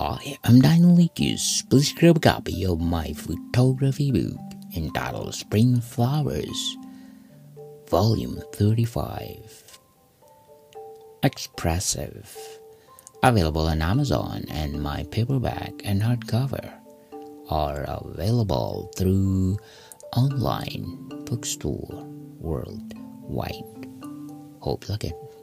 I am Daniel Lucas. Please grab a copy of my photography book entitled Spring Flowers, Volume 35. Expressive. Available on Amazon and my paperback and hardcover are available through online bookstore worldwide. Hope you like it.